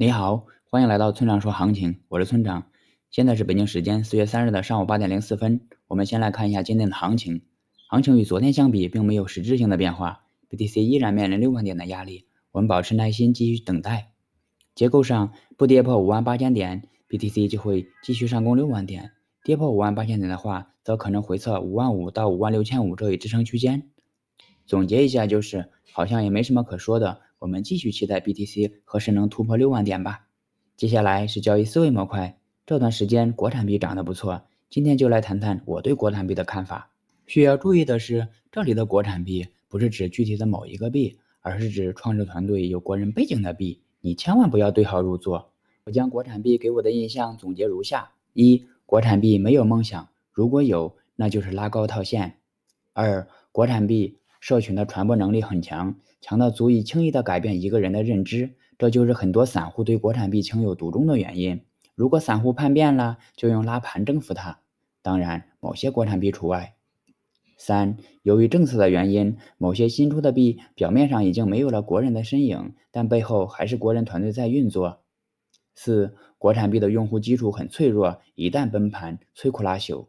你好，欢迎来到村长说行情，我是村长。现在是北京时间四月三日的上午八点零四分。我们先来看一下今天的行情。行情与昨天相比，并没有实质性的变化，BTC 依然面临六万点的压力，我们保持耐心，继续等待。结构上，不跌破五万八千点，BTC 就会继续上攻六万点；跌破五万八千点的话，则可能回测五万五到五万六千五这一支撑区间。总结一下就是，好像也没什么可说的。我们继续期待 BTC 何时能突破六万点吧。接下来是交易思维模块。这段时间国产币涨得不错，今天就来谈谈我对国产币的看法。需要注意的是，这里的国产币不是指具体的某一个币，而是指创始团队有国人背景的币。你千万不要对号入座。我将国产币给我的印象总结如下：一、国产币没有梦想，如果有，那就是拉高套现。二、国产币社群的传播能力很强。强到足以轻易地改变一个人的认知，这就是很多散户对国产币情有独钟的原因。如果散户叛变了，就用拉盘征服它。当然，某些国产币除外。三，由于政策的原因，某些新出的币表面上已经没有了国人的身影，但背后还是国人团队在运作。四，国产币的用户基础很脆弱，一旦崩盘，摧枯拉朽。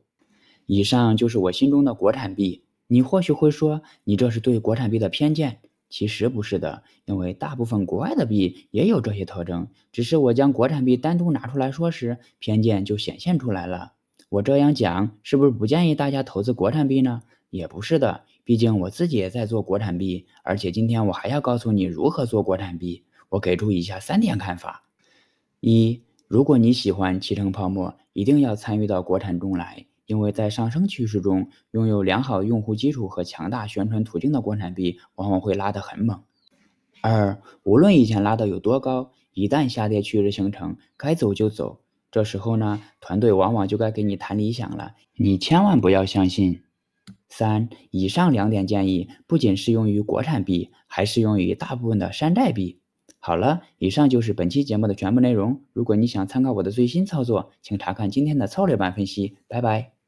以上就是我心中的国产币。你或许会说，你这是对国产币的偏见。其实不是的，因为大部分国外的币也有这些特征，只是我将国产币单独拿出来说时，偏见就显现出来了。我这样讲，是不是不建议大家投资国产币呢？也不是的，毕竟我自己也在做国产币，而且今天我还要告诉你如何做国产币。我给出以下三点看法：一，如果你喜欢七成泡沫，一定要参与到国产中来。因为在上升趋势中，拥有良好用户基础和强大宣传途径的国产币往往会拉得很猛。二，无论以前拉得有多高，一旦下跌趋势形成，该走就走。这时候呢，团队往往就该给你谈理想了，你千万不要相信。三，以上两点建议不仅适用于国产币，还适用于大部分的山寨币。好了，以上就是本期节目的全部内容。如果你想参考我的最新操作，请查看今天的策略版分析。拜拜。